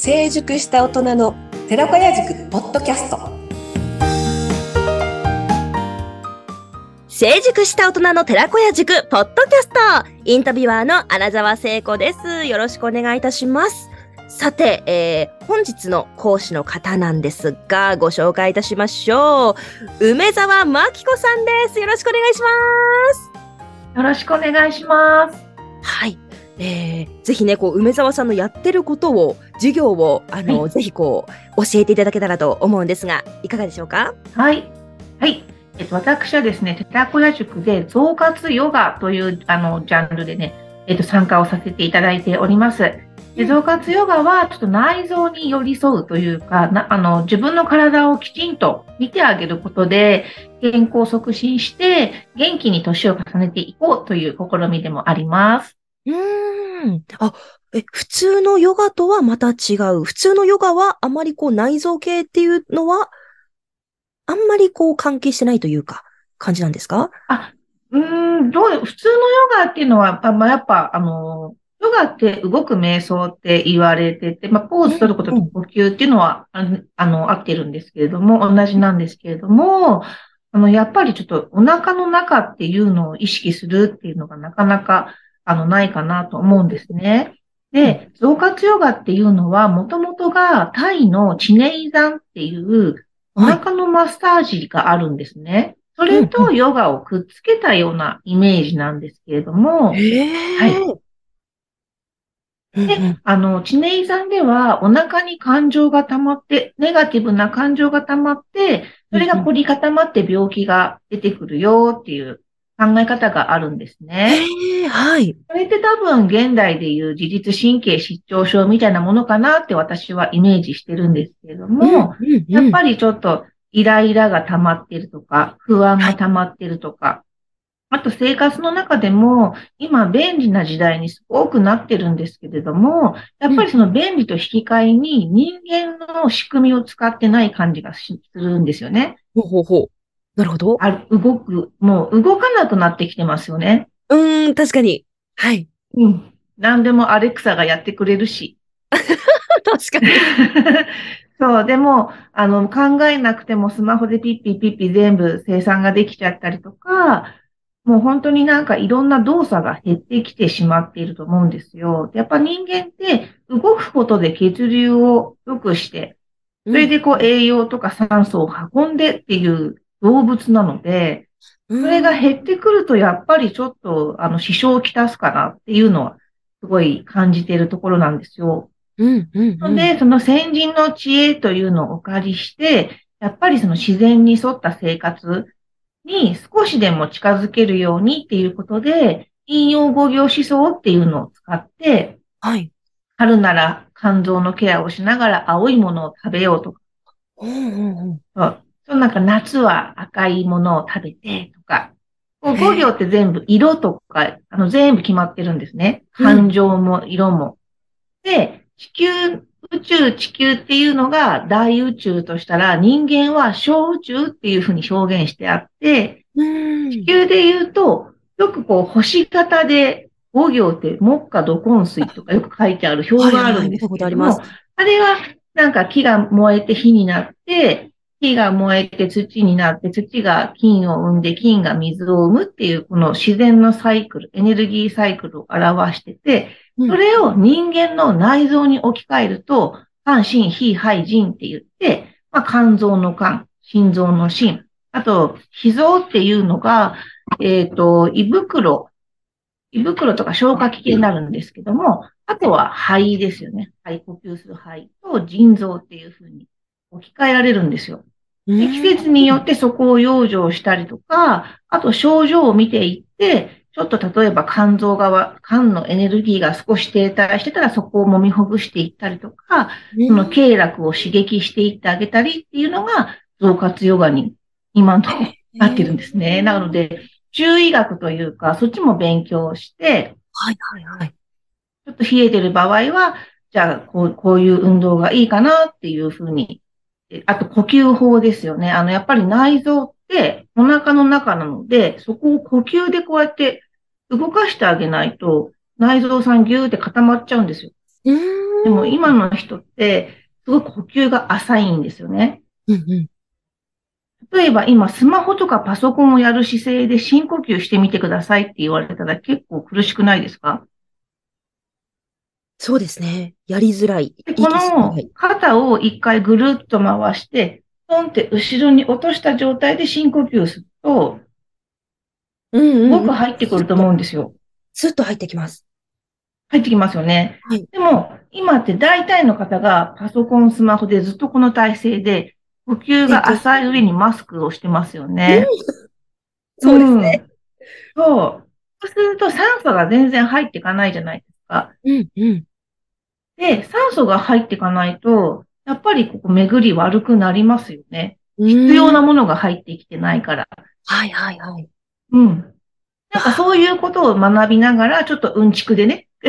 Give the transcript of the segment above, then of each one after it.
成熟した大人の寺子屋塾ポッドキャスト成熟した大人の寺子屋塾ポッドキャストインタビュアーの穴沢聖子ですよろしくお願いいたしますさて、えー、本日の講師の方なんですが、ご紹介いたしましょう。梅沢真紀子さんです。よろしくお願いします。よろしくお願いします。はい。えー、ぜひね、こう、梅沢さんのやってることを、授業を、あの、はい、ぜひこう、教えていただけたらと思うんですが、いかがでしょうか？はい。はい。えっと、私はですね、寺子屋塾で、増活ヨガという、あの、ジャンルでね、えっと、参加をさせていただいております。で増活ヨガはちょっと内臓に寄り添うというかなあの自分の体をきちんと見てあげることで健康を促進して元気に年を重ねていこうという試みでもあります。うん。あ、え、普通のヨガとはまた違う。普通のヨガはあまりこう内臓系っていうのはあんまりこう関係してないというか感じなんですか？あ、うん、どう、普通のヨガっていうのは、まあ、やっぱ、あの、ヨガって動く瞑想って言われてて、まあ、ポーズ取ることと呼吸っていうのは、あの、合ってるんですけれども、同じなんですけれども、あの、やっぱりちょっとお腹の中っていうのを意識するっていうのがなかなか、あの、ないかなと思うんですね。で、増活ヨガっていうのは、もともとがタイのチネイザンっていうお腹のマッサージがあるんですね。それとヨガをくっつけたようなイメージなんですけれども、はい。で、あの、チネイさんでは、お腹に感情が溜まって、ネガティブな感情が溜まって、それが凝り固まって病気が出てくるよっていう考え方があるんですね。はい。それって多分、現代でいう自律神経失調症みたいなものかなって私はイメージしてるんですけれども、うんうんうん、やっぱりちょっとイライラが溜まってるとか、不安が溜まってるとか、あと生活の中でも、今便利な時代にすごくなってるんですけれども、やっぱりその便利と引き換えに人間の仕組みを使ってない感じがするんですよね。ほうほうほう。なるほど。あ動く、もう動かなくなってきてますよね。うん、確かに。はい。うん。何でもアレクサがやってくれるし。確かに。そう、でも、あの、考えなくてもスマホでピッピピッピ全部生産ができちゃったりとか、もう本当になんかいろんな動作が減ってきてしまっていると思うんですよ。やっぱ人間って動くことで血流を良くして、それでこう栄養とか酸素を運んでっていう動物なので、それが減ってくるとやっぱりちょっとあの支障をきたすかなっていうのはすごい感じているところなんですよ。うんうんうん、で、その先人の知恵というのをお借りして、やっぱりその自然に沿った生活、に少しでも近づけるようにっていうことで、引用語行思想っていうのを使って、はい。春なら肝臓のケアをしながら青いものを食べようとか。うんうんうん。なんか夏は赤いものを食べてとか。こう語行って全部色とか、あの全部決まってるんですね。感情も色も。うん、で、地球宇宙、地球っていうのが大宇宙としたら、人間は小宇宙っていうふうに表現してあって、地球で言うと、よくこう、星型で五行って木下土根水とかよく書いてある表があるんですけども、あれはなんか木が燃えて火になって、木が燃えて土になって、土が金を生んで、金が水を生むっていう、この自然のサイクル、エネルギーサイクルを表してて、それを人間の内臓に置き換えると、肝、心、脾、肺、腎って言って、まあ、肝臓の肝、心臓の心、あと、脾臓っていうのが、えっ、ー、と、胃袋、胃袋とか消化器系になるんですけども、あとは肺ですよね。肺、呼吸する肺と腎臓っていうふうに置き換えられるんですよ。季節によってそこを養生したりとか、あと症状を見ていって、ちょっと例えば肝臓側、肝のエネルギーが少し停滞してたらそこを揉みほぐしていったりとか、その経絡を刺激していってあげたりっていうのが増活ヨガに今のところなってるんですね。なので、中医学というか、そっちも勉強して、はいはいはい。ちょっと冷えてる場合は、じゃあこう、こういう運動がいいかなっていうふうに、あと呼吸法ですよね。あの、やっぱり内臓ってお腹の中なので、そこを呼吸でこうやって動かしてあげないと、内臓さんギューって固まっちゃうんですよ。うんでも今の人って、すごい呼吸が浅いんですよね。うんうん。例えば今スマホとかパソコンをやる姿勢で深呼吸してみてくださいって言われたら結構苦しくないですか？そうですね。やりづらい。でこのはい肩を一回ぐるっと回して、トンって後ろに落とした状態で深呼吸すると、うんうんうん。すごく入ってくると思うんですよ。スッと入ってきます。入ってきますよね。はいでも、今って大体の方がパソコン、スマホでずっとこの体勢で、呼吸が浅い上にマスクをしてますよね。そうですね。うん。そう。そうすると酸素が全然入っていかないじゃないですか。うんうん。で、酸素が入っていかないと、やっぱりここ巡り悪くなりますよね。必必要なものが入ってきてないから。はいはいはい。うん。なんかそういうことを学びながら、ちょっとうんちくでね、レ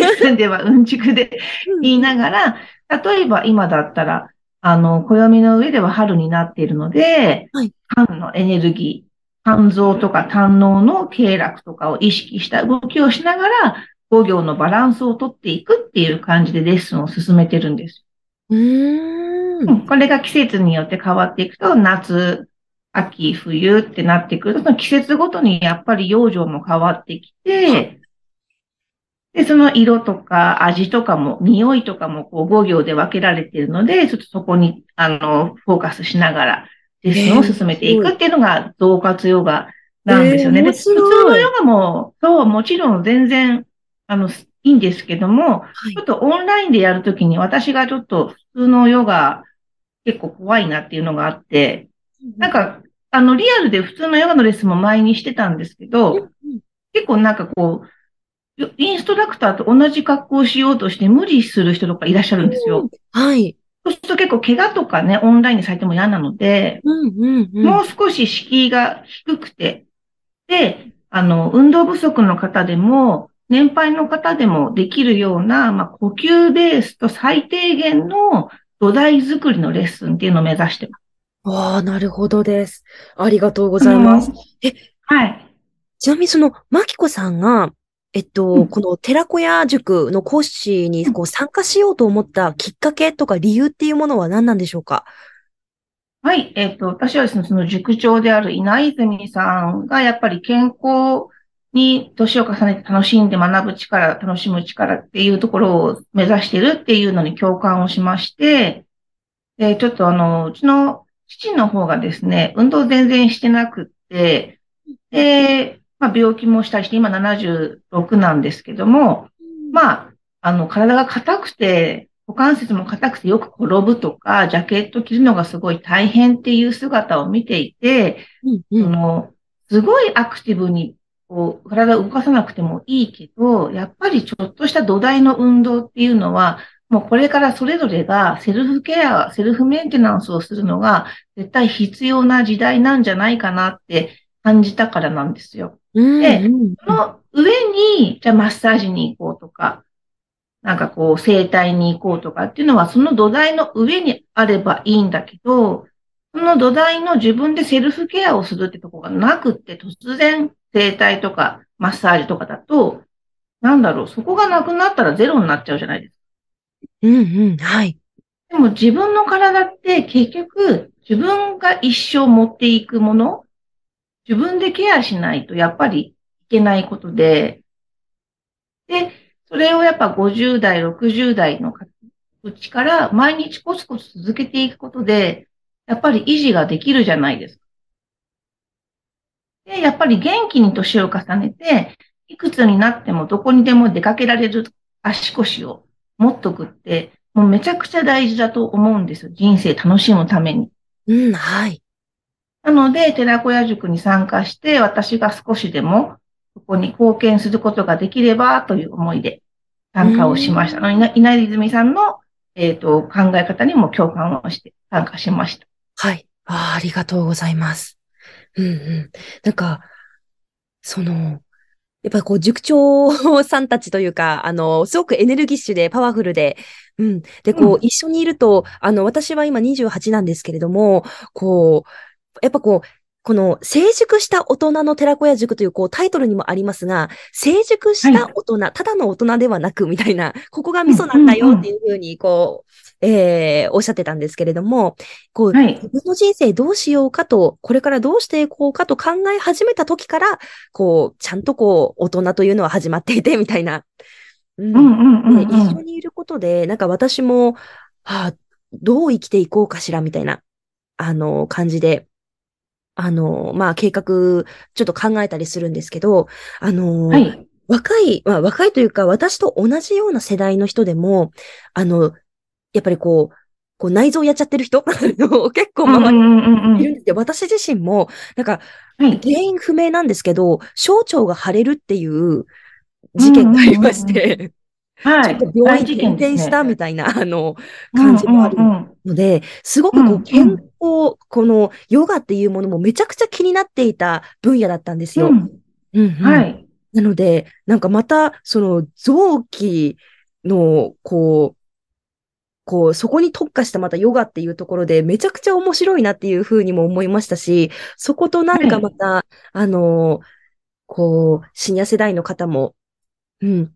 ッスンではうんちくで言いながら、例えば今だったら、あの、暦の上では春になっているので、はい肝のエネルギー、肝臓とか胆のの経絡とかを意識した動きをしながら、五行のバランスをとっていくっていう感じでレッスンを進めてるんです。うんんこれが季節によって変わっていくと、夏、秋、冬ってなってくると、その季節ごとにやっぱり養生も変わってきて、で、その色とか味とかも、匂いとかもこう5行で分けられているので、ちょっとそこに、あの、フォーカスしながら、レッスンを進めていくっていうのが、同活ヨガなんですよね。えー普通のヨガも、そう、もちろん全然、あの、いいんですけども、はいちょっとオンラインでやるときに私がちょっと普通のヨガ結構怖いなっていうのがあって、なんか、あの、リアルで普通のヨガのレッスンも前にしてたんですけうんど、うん結構なんかこう、よインストラクターと同じ格好をしようとして無理する人とかいらっしゃるんですよ。はい。そうすると結構怪我とかね、オンラインでされても嫌なので、うんうんうん。もう少し敷居が低くて、で、あの、運動不足の方でも、年配の方でもできるような、まあ、呼吸ベースと最低限の土台作りのレッスンっていうのを目指してます。ああ、なるほどです。ありがとうございます。えはい。ちなみにその、マキコさんが、えっと、うんこの寺子屋塾の講師にこう参加しようと思ったきっかけとか理由っていうものは何なんでしょうか？はい。えっ、と、私はですね、その塾長である稲泉さんが、やっぱり健康に年を重ねて楽しんで学ぶ力、楽しむ力っていうところを目指してるっていうのに共感をしまして、で、ちょっとあの、うちの父の方がですね、運動全然してなくって、で、まあ病気もしたりして、今76なんですけども、まあ、あの、体が硬くて、股関節も硬くてよく転ぶとか、ジャケット着るのがすごい大変っていう姿を見ていて、うんうん。その、すごいアクティブに、こう、体を動かさなくてもいいけど、やっぱりちょっとした土台の運動っていうのは、もうこれからそれぞれがセルフケア、セルフメンテナンスをするのが絶対必要な時代なんじゃないかなって感じたからなんですよ。うんでうんその上に、じゃあマッサージに行こうとか、なんかこう整体に行こうとかっていうのはその土台の上にあればいいんだけど、その土台の自分でセルフケアをするってとこがなくって突然整体とかマッサージとかだと、なんだろう、そこがなくなったらゼロになっちゃうじゃないですか。うんうん。はい。でも自分の体って結局自分が一生持っていくもの、自分でケアしないとやっぱりいけないことで、で、それをやっぱ50代、60代のうちから毎日コツコツ続けていくことで、やっぱり維持ができるじゃないですか。で、やっぱり元気に年を重ねて、いくつになってもどこにでも出かけられる足腰を持っとくって、もうめちゃくちゃ大事だと思うんですよ。人生楽しむために。うん、はい。なので、寺子屋塾に参加して、私が少しでも、そこに貢献することができれば、という思いで参加をしました。稲稲荷泉さんの、えっ、と、考え方にも共感をして参加しました。はい。ああ、ありがとうございます。うんうん。なんか、その、やっぱりこう、塾長さんたちというか、あの、すごくエネルギッシュでパワフルで、うん。で、こう、うん一緒にいると、あの、私は今28なんですけれども、こう、やっぱこう、この成熟した大人の寺子屋塾というこうタイトルにもありますが、成熟した大人、ただの大人ではなくみたいな、ここが味噌なんだよっていうふうにこう、えー、おっしゃってたんですけれども、こう、はい自分の人生どうしようかと、これからどうしていこうかと考え始めた時から、こう、ちゃんとこう、大人というのは始まっていて、みたいな。うんうんうんうんねうん。一緒にいることで、なんか私も、はあ、どう生きていこうかしら、みたいな、あの、感じで、あの、まあ、計画、ちょっと考えたりするんですけど、あの、はい。若い、まあ、若いというか、私と同じような世代の人でも、あの、やっぱりこう、こう内臓やっちゃってる人？結構周りにいるんで。私自身も、なんか、はい。原因不明なんですけど、小腸が腫れるっていう事件がありまして、はい。ちょっと病院大事転したみたいな、あの、感じもあるので、すごくこう健康、このヨガっていうものもめちゃくちゃ気になっていた分野だったんですよ。うんうんうんはい。なので、なんかまた、その臓器の、こう、こう、そこに特化したまたヨガっていうところでめちゃくちゃ面白いなっていうふうにも思いましたし、そことなんかまた、あの、こう、シニア世代の方も、うん、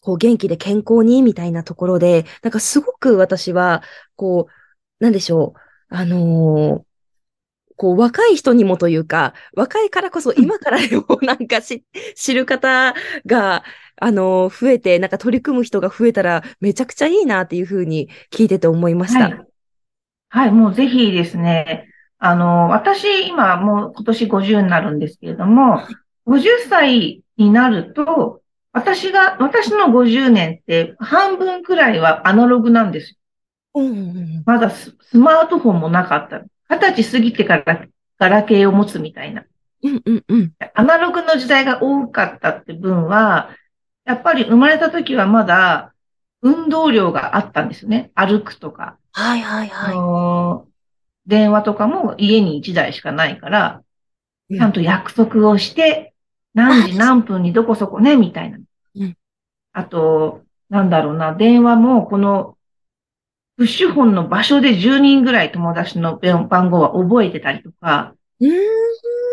こう元気で健康にみたいなところで、なんかすごく私は、こう、なんでしょう、あのーこう、若い人にもというか、若いからこそ今からでもなんかし知る方が、あのー増えて、なんか取り組む人が増えたらめちゃくちゃいいなっていうふうに聞いてて思いました。はい。はい、もうぜひですね、あの、私、今もう今年50になるんですけれども、50歳になると、私が、私の50年って半分くらいはアナログなんですよ。うんうんうんまだススマートフォンもなかった。二十歳過ぎてからガラケーを持つみたいな。うんうんうんアナログの時代が多かったって分は、やっぱり生まれた時はまだ運動量があったんですよね。歩くとか。はいはいあはい。のー電話とかも家に1台しかないから、うんちゃんと約束をして、何時何分にどこそこね、みたいなうん。あと、なんだろうな、電話もこの、プッシュ本の場所で10人ぐらい友達の番号は覚えてたりとか、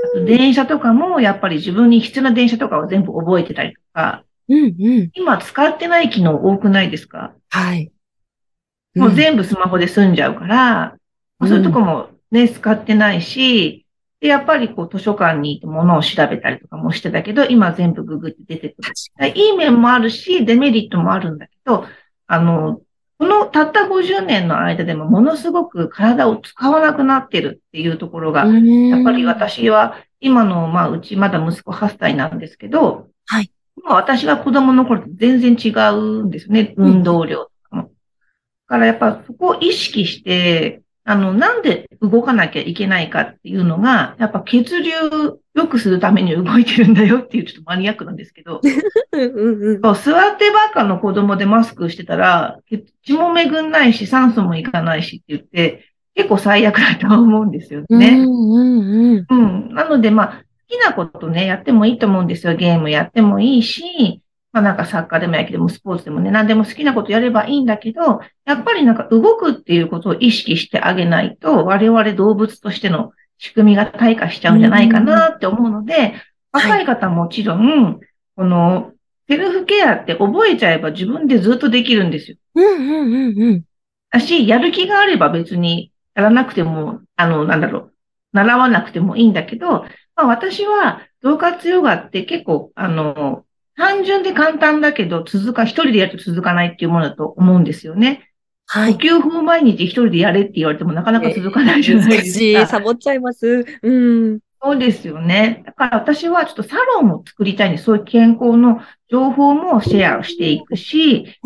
あと電車とかもやっぱり自分に必要な電車とかを全部覚えてたりとか、うんうん。今使ってない機能多くないですか？はい。もう全部スマホで済んじゃうから、まあそういうとこもね、使ってないし、で、やっぱりこう図書館に行って物を調べたりとかもしてたけど、今全部ググって出てくる。いい面もあるし、デメリットもあるんだけど、あの、このたった50年の間でもものすごく体を使わなくなってるっていうところが、やっぱり私は今の、まあ、うちまだ息子8歳なんですけど、はい。まあ私が子供の頃と全然違うんですね。うん運動量とかも。だからやっぱそこを意識して、あの、なんで動かなきゃいけないかっていうのが、やっぱ血流良くするために動いてるんだよっていうちょっとマニアックなんですけど、うんうんうん。そう座ってばっかの子供でマスクしてたら、血も巡んないし酸素もいかないしって言って、結構最悪だと思うんですよね。うんうんうん。うん。なので、まあ、好きなことね、やってもいいと思うんですよ。ゲームやってもいいし、まあなんかサッカーでも野球でもスポーツでもね、何でも好きなことやればいいんだけど、やっぱりなんか動くっていうことを意識してあげないと、我々動物としての仕組みが退化しちゃうんじゃないかなって思うので、若い方はもちろん、この、セルフケアって覚えちゃえば自分でずっとできるんですよ。うんうんうんうん。だし、やる気があれば別にやらなくても、あの、なんだろう、習わなくてもいいんだけど、まあ私は、同活ヨガって結構、あの、単純で簡単だけど、続か、一人でやると続かないっていうものだと思うんですよね。はい。呼吸法を毎日一人でやれって言われてもなかなか続かないじゃないです難しい。か。サボっちゃいます。うん。そうですよね。だから私はちょっとサロンを作りたいんです。そういう健康の情報もシェアをしていくし、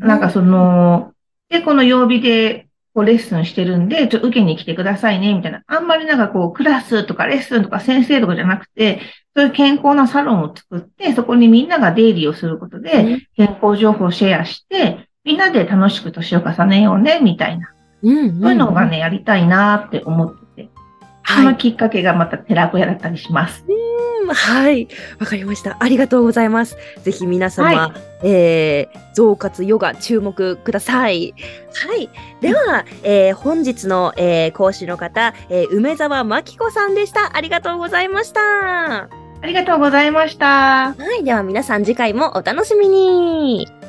なんかその、で、この曜日でこうレッスンしてるんで、ちょっと受けに来てくださいね、みたいな。あんまりなんかこう、クラスとかレッスンとか先生とかじゃなくて、そういう健康なサロンを作って、そこにみんなが出入りをすることで、健康情報をシェアして、みんなで楽しく年を重ねようね、みたいな。うん。そういうのがね、やりたいなって思ってて。そのきっかけがまた寺子屋だったりします。うんはい。わかりました。ありがとうございます。ぜひ皆様、はえー、増活ヨガ注目ください。はい。では、えー本日の、えー講師の方、えー梅沢真紀子さんでした。ありがとうございました。はありがとうございました。い。では皆さん次回もお楽しみに。